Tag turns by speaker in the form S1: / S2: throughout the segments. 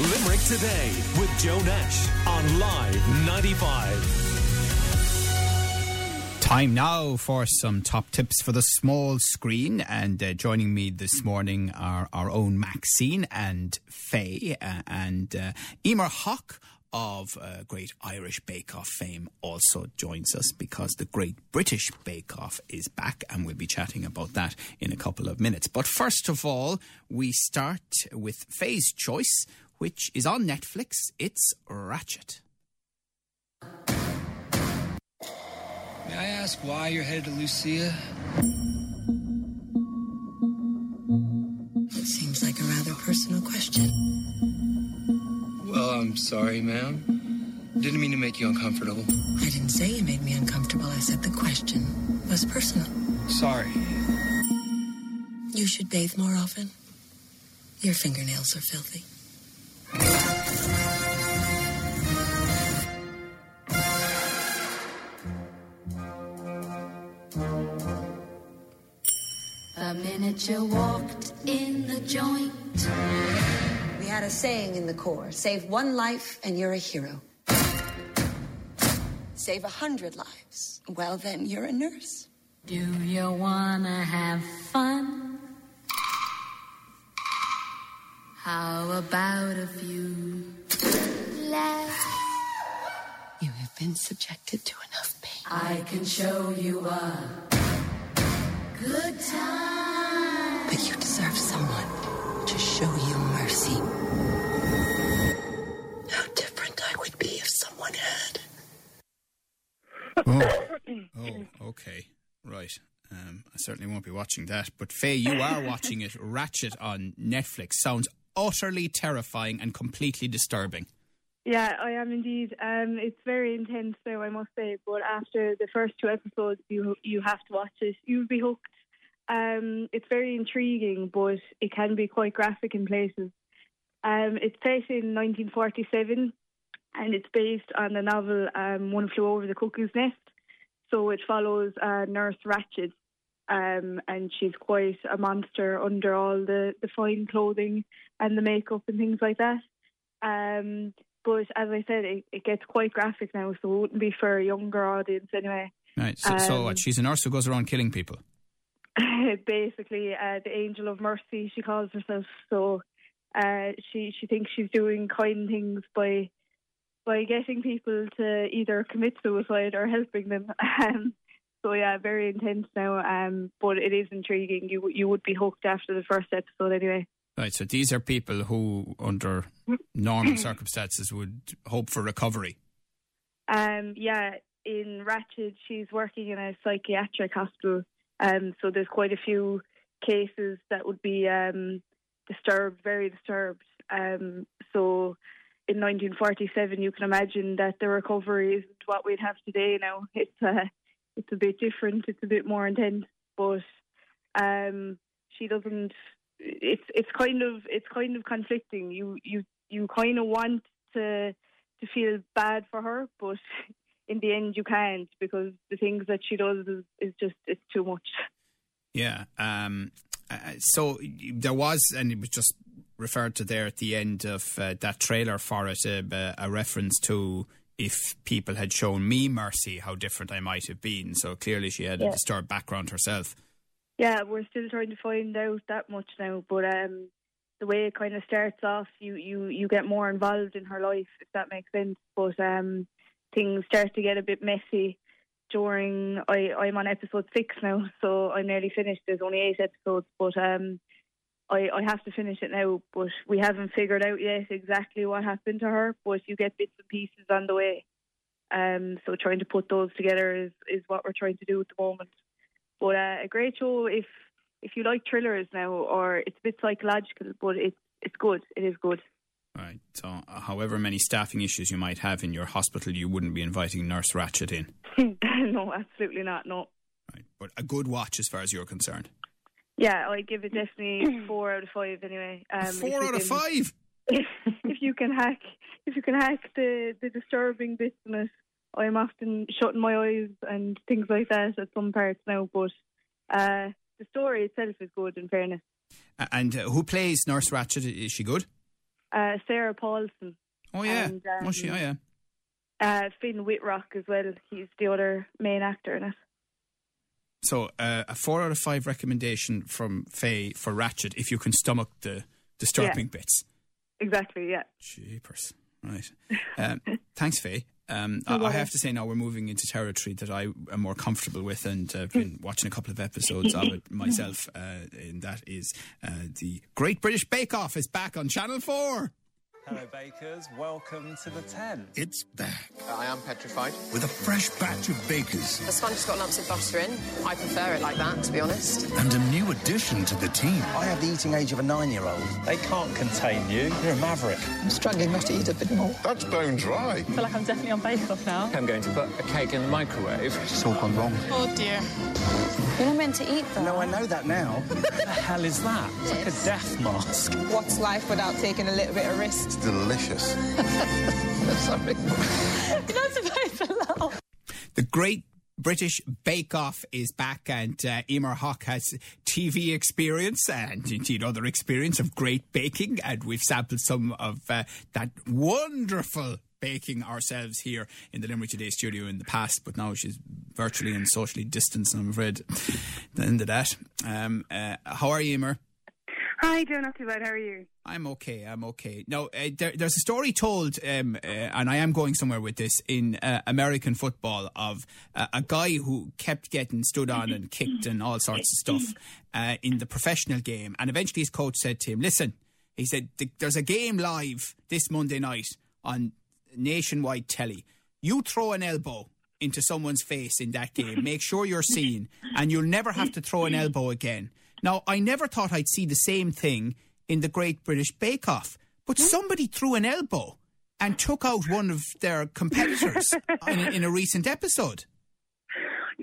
S1: Limerick Today with Joe Nash on Live 95.
S2: Time now for some top tips for the small screen. And uh, joining me this morning are our own Maxine and Faye uh, and uh, Emer Hawk of uh, Great Irish Bake Off fame also joins us because the Great British Bake Off is back, and we'll be chatting about that in a couple of minutes. But first of all, we start with Faye's choice, which is on Netflix. It's Ratched.
S3: May I ask why you're headed to Lucia?
S4: It seems like a rather personal question.
S3: Well, I'm sorry, ma'am. Didn't mean to make you uncomfortable.
S4: I didn't say you made me uncomfortable. I said the question was personal.
S3: Sorry.
S4: You should bathe more often. Your fingernails are filthy.
S5: Walked in the joint.
S6: We had a saying in the Corps save one life and you're a hero. Save a hundred lives. Well, then you're a nurse.
S5: Do you wanna have fun? How about a few laughs?
S4: You have been subjected to enough pain.
S5: I can show you a good time.
S4: But deserve someone to show you mercy. How different I would be if someone had.
S2: Oh, oh, okay, right. Um, I certainly won't be watching that. But Faye, you are watching it. Ratched on Netflix sounds utterly terrifying and completely disturbing.
S7: Yeah, I am indeed. Um, it's very intense now, I must say. But after the first two episodes, you you have to watch it. You'll be hooked. Um, it's very intriguing, but it can be quite graphic in places. Um, it's set in 1947, and it's based on the novel um, One Flew Over the Cuckoo's Nest. So it follows uh, Nurse Ratched, um, and she's quite a monster under all the, the fine clothing and the makeup and things like that. Um, but as I said, it, it gets quite graphic now, so it wouldn't be for a younger audience anyway.
S2: Right. So, so
S7: Um,
S2: what? She's a nurse who goes around killing people.
S7: Basically, uh, the angel of mercy, she calls herself. So uh, she she thinks she's doing kind things by by getting people to either commit suicide or helping them. Um, so yeah, very intense now. Um, but it is intriguing. You you would be hooked after the first episode anyway.
S2: Right. So these are people who, under normal circumstances, would hope for recovery.
S7: Um, yeah, in Ratched, she's working in a psychiatric hospital. Um, so there's quite a few cases that would be um, disturbed, very disturbed. Um, so in 1947, you can imagine that the recovery isn't what we'd have today. Now it's uh, it's a bit different. It's a bit more intense, but um, she doesn't. It's it's kind of it's kind of conflicting. You you you kind of want to to feel bad for her, but in the end you can't because the things that she does is, is just it's too much.
S2: Yeah. Um, uh, so there was, and it was just referred to there at the end of uh, that trailer for it, uh, a reference to if people had shown me mercy, how different I might have been. So clearly she had a disturbed background herself.
S7: Yeah, we're still trying to find out that much now, but um, the way it kind of starts off, you, you, you get more involved in her life, if that makes sense. But um, things start to get a bit messy during. I, I'm on episode six now, so I'm nearly finished. There's only eight episodes, but um, I, I have to finish it now. But we haven't figured out yet exactly what happened to her, but you get bits and pieces on the way. Um, so trying to put those together is, is what we're trying to do at the moment. But uh, a great show if if you like thrillers now, or it's a bit psychological, but it's it's good. It is good.
S2: Right. So, uh, however many staffing issues you might have in your hospital, you wouldn't be inviting Nurse Ratched in.
S7: no, absolutely not. No.
S2: Right. But a good watch as far as you're concerned.
S7: Yeah, I give it definitely four out of five. Anyway, um,
S2: Four out of five.
S7: if you can hack, if you can hack the the disturbing bits in it, I'm often shutting my eyes and things like that at some parts now. But uh, the story itself is good. In fairness,
S2: And uh, who plays Nurse Ratched? Is she good?
S8: Uh, Sarah Paulson.
S2: Oh yeah.
S8: And,
S2: oh she. Oh
S8: um,
S2: yeah.
S8: Uh, Finn Wittrock as well. He's the other main actor in it.
S2: So uh, a four out of five recommendation from Faye for Ratched if you can stomach the disturbing bits.
S8: Exactly, yeah.
S2: Jeepers. Right. Um, thanks, Faye. Um, I, I have to say now we're moving into territory that I am more comfortable with, and I've been watching a couple of episodes of it myself. Uh, and that is uh, the Great British Bake Off is back on Channel Four.
S9: Hello, bakers. Welcome to the tent.
S10: It's back
S11: I am petrified.
S10: with a fresh batch of bakers
S12: The sponge has got lumps of butter in. I prefer it like that, to be honest.
S10: and a new addition to the team.
S13: I have the eating age of a nine-year-old.
S9: They can't contain you. You're a maverick.
S13: I'm struggling not to eat a bit more.
S10: That's bone dry.
S14: I feel like I'm definitely on Bake Off now.
S11: I'm going to put a cake in the microwave.
S13: It's all gone wrong.
S14: Oh dear.
S12: You're not meant to eat that.
S13: No, I know that now.
S9: What the hell is that? It's like a death mask.
S14: What's life without taking a little bit of risk?
S10: Delicious.
S13: Sorry.
S14: You're not supposed to laugh.
S2: The Great British Bake Off is back, and uh, Emer Hawk has TV experience and indeed other experience of great baking, and we've sampled some of uh, that wonderful baking ourselves here in the Limerick Today studio in the past, but now she's virtually and socially distanced, I'm afraid. the end of that. Um, uh, how are you, Emer?
S8: Hi, Joe. Not too bad. How are you?
S2: I'm okay. I'm okay. Now, uh, there, there's a story told, um, uh, and I am going somewhere with this in uh, American football of uh, a guy who kept getting stood on and kicked and all sorts of stuff uh, in the professional game, and eventually his coach said to him, "Listen," he said, "There's a game live this Monday night on nationwide telly. You throw an elbow." Into someone's face in that game. Make sure you're seen, and you'll never have to throw an elbow again. Now, I never thought I'd see the same thing in the Great British Bake Off, but somebody threw an elbow and took out one of their competitors in, in a recent episode.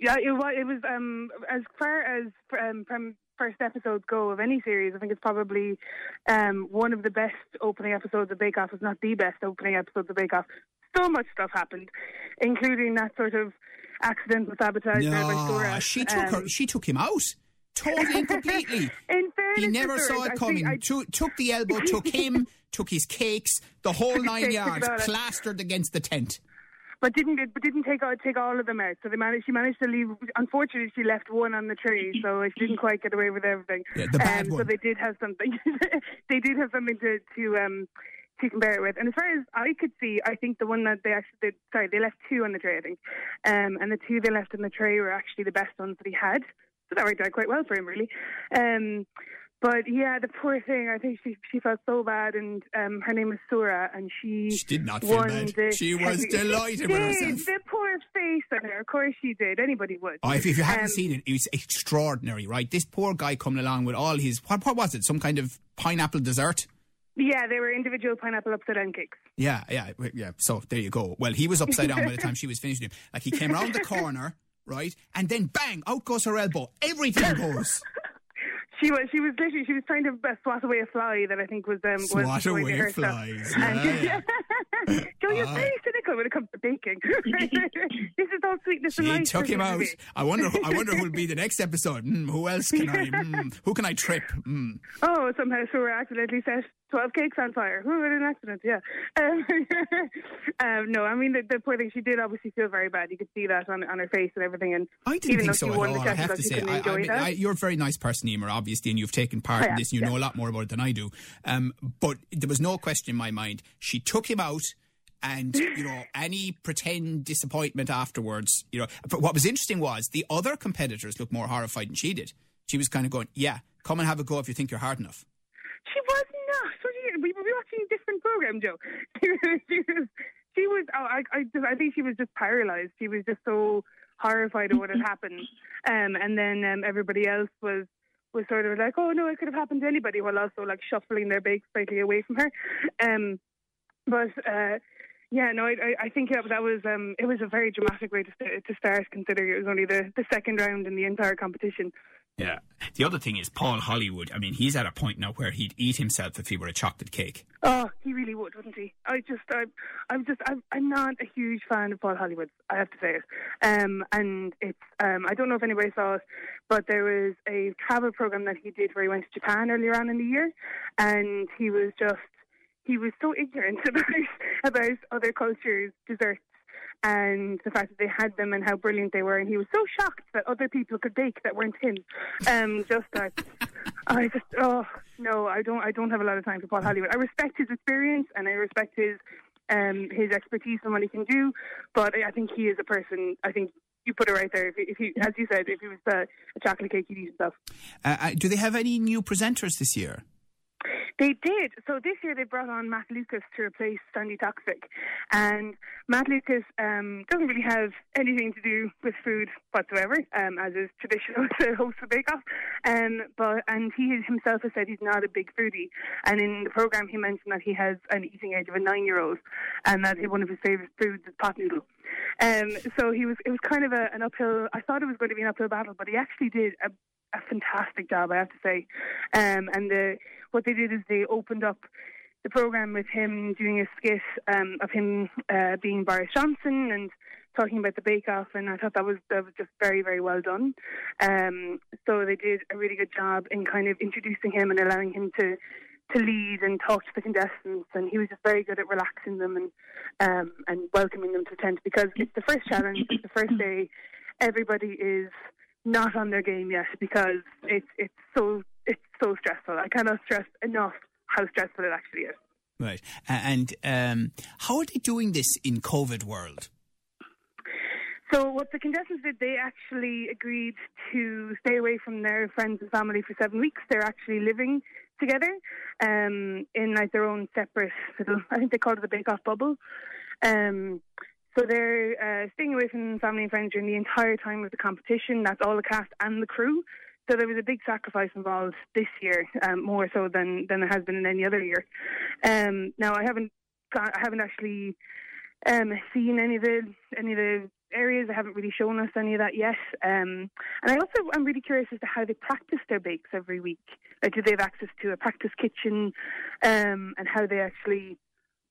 S8: Yeah, it was. It was um, as far as um, from first episodes go of any series. I think it's probably um, one of the best opening episodes of Bake Off. If not the best opening episodes of Bake Off. So much stuff happened, including that sort of accidental sabotage
S2: No, she took her.
S8: Um,
S2: She took him out totally and completely.
S8: In fairness,
S2: He never saw it
S8: I
S2: coming.
S8: I-
S2: Took- took the elbow, took him, took his cakes, the whole nine yards, plastered against the tent.
S8: but didn't but didn't take out take all of them out. So they managed. She managed to leave. Unfortunately, she left one on the tree, so she didn't quite get away with everything.
S2: Yeah, the bad
S8: um, So they did have something. they did have something to to um to compare it with. And as far as I could see, I think the one that they actually did. Sorry, they left two on the tray. I think, um, and the two they left on the tray were actually the best ones that he had. So that worked out quite well for him, really. Um, but yeah, the poor thing. I think she she felt so bad, and um, her name is Sura, and she
S2: She did not feel bad. She was delighted with
S8: Did,
S2: herself.
S8: The poor face on her. Of course she did. Anybody would.
S2: Oh, if, if you haven't
S8: Um,
S2: seen it, it was extraordinary, right? This poor guy coming along with all his what, what was it? Some kind of pineapple dessert?
S8: Yeah, they were individual pineapple upside down cakes.
S2: Yeah, yeah, yeah. So there you go. Well, he was upside down by the time she was finishing him. Like he came around the corner, right, and then bang, out goes her elbow. Everything goes.
S8: She was she was literally she was trying to uh, swat away a fly that I think was um
S2: Swat
S8: was
S2: away flies,
S8: And-
S2: yeah.
S8: Joe, you're
S2: Ah.
S8: very cynical when it comes to baking. this is all sweetness and light.
S2: took him out. I wonder. I wonder who'll be the next episode. Mm, who else can I? Mm, who can I trip? Mm.
S8: Oh, somehow Sura accidentally set 12 cakes on fire. Who had an accident? Yeah. Um, um, no, I mean, the, the poor thing, she did obviously feel very bad. You could see that on, on her face and everything. And
S2: I didn't
S8: even
S2: think so at all. I have to say, I, I mean. I, you're a very nice person, Emer, obviously, and you've taken part
S8: I
S2: in this. You
S8: yeah.
S2: know a lot more about it than I do. Um, but there was no question in my mind. She took him out. And you know any pretend disappointment afterwards. You know, but what was interesting was the other competitors looked more horrified than she did. She was kind of going, "Yeah, come and have a go if you think you're hard enough."
S8: She was do We were watching a different program, Joe. she was. She was. Oh, I, I, I think she was just paralyzed. She was just so horrified at what had happened. Um, and then um, everybody else was was sort of like, "Oh no, it could have happened to anybody," while also like shuffling their bakes slightly away from her. Um, but uh, yeah, no, I, I- think that, that was um, it was a very dramatic way to to start, considering it was only the, the second round in the entire competition.
S2: Yeah. The other thing is Paul Hollywood. I mean, he's at a point now where he'd eat himself if he were a chocolate cake.
S8: Oh, he really would, wouldn't he? I just, I'm, I'm just, I'm, I'm not a huge fan of Paul Hollywood. I have to say it. Um, and it's, um, I don't know if anybody saw it, but there was a travel program that he did where he went to Japan earlier on in the year, and he was just, he was so ignorant about about other cultures' desserts and the fact that they had them and how brilliant they were. And he was so shocked that other people could bake that weren't him. Um, just that I just oh no, I don't I don't have a lot of time for Paul Hollywood. I respect his experience and I respect his um, his expertise and what he can do, but I think he is a person. I think you put it right there. If if he as you said, if he was uh, a chocolate cake, he'd eat himself.
S2: Uh, uh, do they have any new presenters this year?
S8: They did. So this year they brought on Matt Lucas to replace Sandi Toksvig. And Matt Lucas um, doesn't really have anything to do with food whatsoever, um, as is traditional to host a Bake Off. Um, but, and he himself has said he's not a big foodie. And in the programme he mentioned that he has an eating age of a nine-year-old and that one of his favourite foods is pot noodle. Um, so he was. It was kind of a, an uphill. I thought it was going to be an uphill battle, but he actually did a, a fantastic job, I have to say. Um, and the, what they did is they opened up the program with him doing a skit um, of him uh, being Boris Johnson and talking about the Bake Off, and I thought that was that was just very very well done. Um, so they did a really good job in kind of introducing him and allowing him to to lead and talk to the contestants, and he was just very good at relaxing them and um, and welcoming them to the tent because it's the first challenge, it's the first day. Everybody is not on their game yet because it's it's so it's so stressful. I cannot stress enough how stressful it actually is.
S2: Right, and um, how are they doing this in COVID world?
S8: So what the contestants did, they actually agreed to stay away from their friends and family for seven weeks. They're actually living together um, in like their own separate little. I think they called it the Bake Off bubble. Um, so they're uh, staying away from family and friends during the entire time of the competition. That's all the cast and the crew. So there was a big sacrifice involved this year, um, more so than than there has been in any other year. Um, now I haven't I haven't actually um, seen any of the any of the areas. They haven't really shown us any of that yet. Um, and I also I'm really curious as to how they practice their bakes every week. Like, do they have access to a practice kitchen, um, and how they actually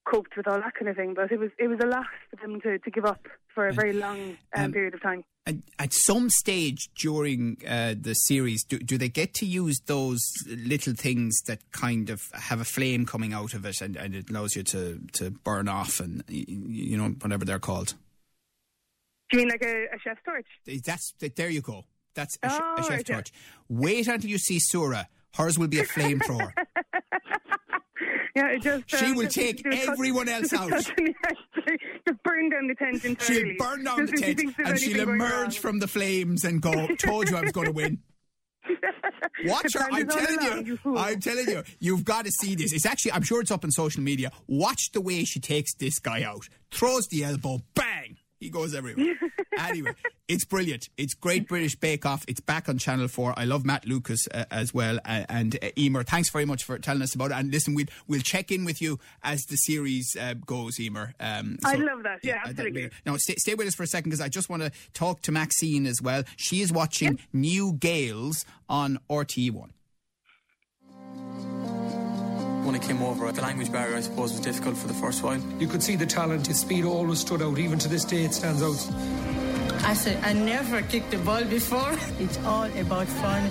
S8: coped with all that kind of thing. But it was it was a lot for them to, to give up for a very long um, um, period of time.
S2: At, at some stage during uh, the series, do, do they get to use those little things that kind of have a flame coming out of it and, and it allows you to, to burn off and, you know, whatever they're called?
S8: Do you mean like a, a chef's torch?
S2: That's, there you go. That's a,
S8: oh,
S2: a chef's torch. Wait until you see Sura. Hers will be a flamethrower.
S8: Yeah, it just
S2: She
S8: um,
S2: will take everyone else out.
S8: just burn down the tent entirely.
S2: She'll burn down the tent and she'll emerge from the flames and go, Told you I was going to win. Watch her. I'm telling you.
S8: you.
S2: I'm telling you. You've got to see this. It's actually, I'm sure it's up on social media. Watch the way she takes this guy out. Throws the elbow. Bang. He goes everywhere. anyway, it's brilliant. It's Great British Bake Off. It's back on Channel 4. I love Matt Lucas uh, as well. Uh, and uh, Emer, thanks very much for telling us about it. And listen, we'll, we'll check in with you as the series uh, goes, Emer. Um,
S8: I love that. Yeah,
S2: that'd
S8: absolutely.
S2: Now, stay, stay with us for a second because I just want to talk to Maxine as well. She is watching New Gaels on RT1.
S15: When I came over, the language barrier, I suppose, was difficult for the first while.
S16: You could see the talent. His speed always stood out. Even to this day, it stands out.
S17: I said, I never kicked the ball before. It's all about fun.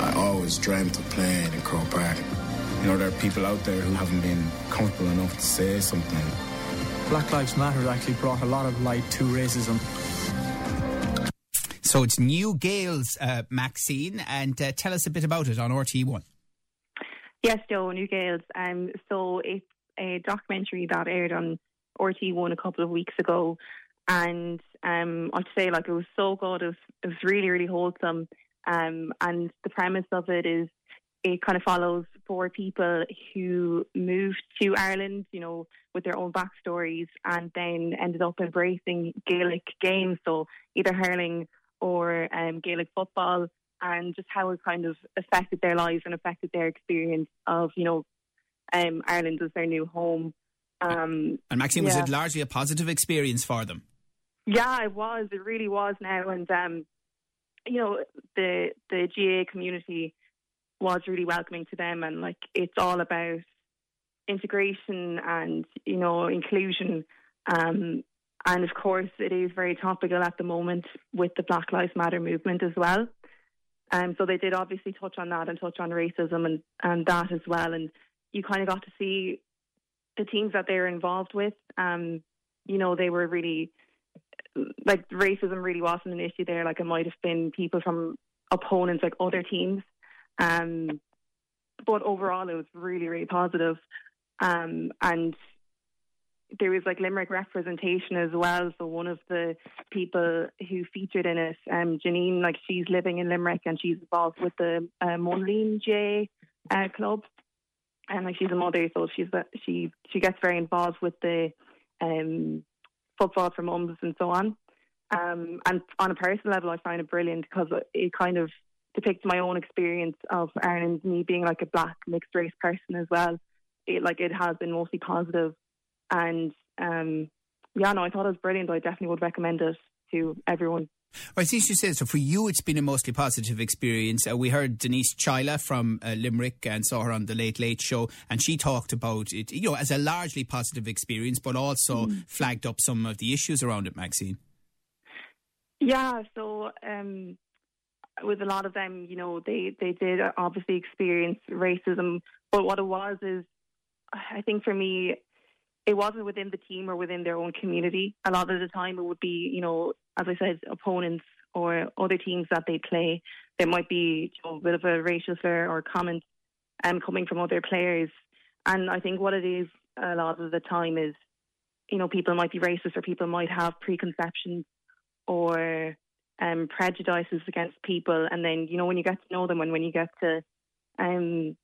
S18: I always dreamt of playing in Croke Park. You know, there are people out there who haven't been comfortable enough to say something.
S15: Black Lives Matter actually brought a lot of light to racism.
S2: So it's New Gaels, uh, Maxine, and uh, tell us a bit about it on RT1.
S19: Yes, Joe, New Gaels. Um, so it's a documentary that aired on RT1 a couple of weeks ago, and um, I'd say like it was so good. It was, it was really, really wholesome. Um, and the premise of it is it kind of follows four people who moved to Ireland, you know, with their own backstories, and then ended up embracing Gaelic games, so either hurling or um, Gaelic football, and just how it kind of affected their lives and affected their experience of, you know, um, Ireland as their new home. Um,
S2: And Maxine, was it largely a positive experience for them?
S19: Yeah, it was. It really was now, and um, you know, the the GAA community was really welcoming to them, and like it's all about integration and you know inclusion. Um, and of course, it is very topical at the moment with the Black Lives Matter movement as well. Um, so they did obviously touch on that and touch on racism and, and that as well. And you kind of got to see the teams that they were involved with, um, you know, they were really like racism really wasn't an issue there. Like it might have been people from opponents, like other teams. Um, but overall, it was really, really positive. Um, and there was like Limerick representation as well. So one of the people who featured in it, um, Janine, like she's living in Limerick and she's involved with the uh, J uh, club, and like she's a mother, so she's she she gets very involved with the um, football for mums and so on. Um, and on a personal level, I find it brilliant because it kind of depicts my own experience of Ireland, me being like a black mixed race person as well. It like it has been mostly positive, and um, yeah, no, I thought it was brilliant. I definitely would recommend it to everyone.
S2: Well, you said, so for you, it's been a mostly positive experience. Uh, we heard Denise Chaila from uh, Limerick and saw her on the Late Late Show, and she talked about it, you know, as a largely positive experience, but also mm. flagged up some of the issues around it, Maxine.
S19: Yeah, so um, with a lot of them, you know, they they did obviously experience racism, but what it was is, I think for me, it wasn't within the team or within their own community. A lot of the time, it would be, you know, as I said, opponents or other teams that they play. There might be you know, a bit of a racial slur or comment um, coming from other players. And I think what it is a lot of the time is, you know, people might be racist or people might have preconceptions or um, prejudices against people. And then, you know, when you get to know them and when you get to, um,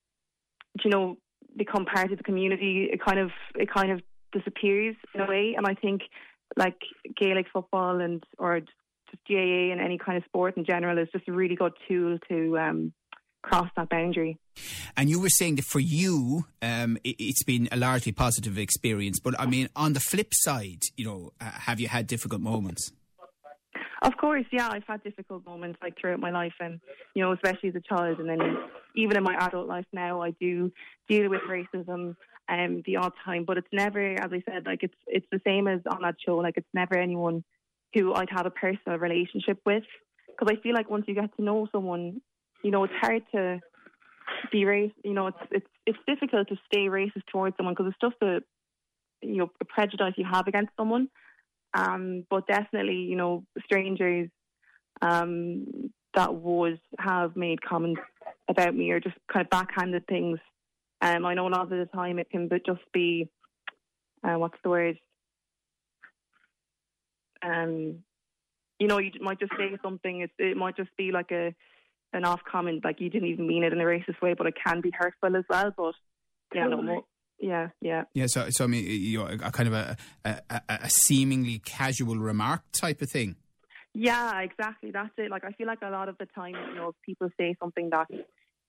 S19: you know, become part of the community, it kind of it kind of disappears in a way. And I think like Gaelic football and or just GAA and any kind of sport in general is just a really good tool to um, cross that boundary.
S2: And you were saying that for you, um, it, has been a largely positive experience. But I mean, on the flip side, you know, uh, have you had difficult moments?
S19: Of course, yeah, I've had difficult moments like throughout my life, and you know, especially as a child, and then even in my adult life now, I do deal with racism um the odd time, but it's never, as I said, like it's it's the same as on that show. Like it's never anyone who I'd have a personal relationship with, because I feel like once you get to know someone, you know, it's hard to be racist. You know, it's it's it's difficult to stay racist towards someone because it's just a you know a prejudice you have against someone. Um, but definitely, you know, strangers um, that would have made comments about me or just kind of backhanded things. Um, I know a lot of the time it can but just be, uh, what's the word? Um, you know, you might just say something. It, it might just be like a an off comment, like you didn't even mean it in a racist way, but it can be hurtful as well. But yeah, no, yeah, yeah.
S2: Yeah, so, so I mean, you know, a, kind of a, a, a seemingly casual remark type of thing.
S19: Yeah, exactly. That's it. Like, I feel like a lot of the time, you know, people say something that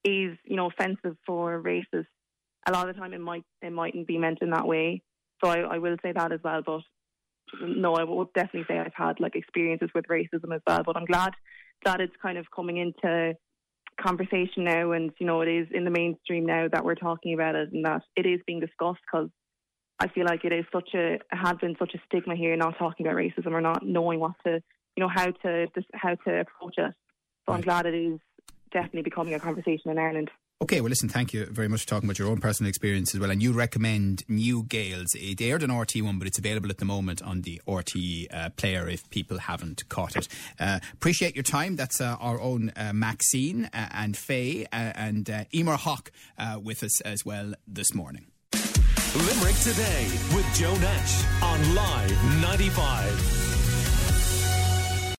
S19: is, you know, offensive for racists, a lot of the time it might it mightn't be meant in that way. So I, I will say that as well. But no, I would definitely say I've had like experiences with racism as well. But I'm glad that it's kind of coming into conversation now, and you know, it is in the mainstream now that we're talking about it, and that it is being discussed because I feel like it is such a has been such a stigma here, not talking about racism or not knowing what to, you know, how to how to approach it. So right. I'm glad it is definitely becoming a conversation in Ireland.
S2: Okay, well, listen, thank you very much for talking about your own personal experience as well. And you recommend New Gaels. It aired on RT1, but it's available at the moment on the RT uh, player if people haven't caught it. Uh, appreciate your time. That's uh, our own uh, Maxine uh, and Faye uh, and uh, Emer Hawk with us as well this morning.
S1: Limerick Today with Joe Nash on Live 95.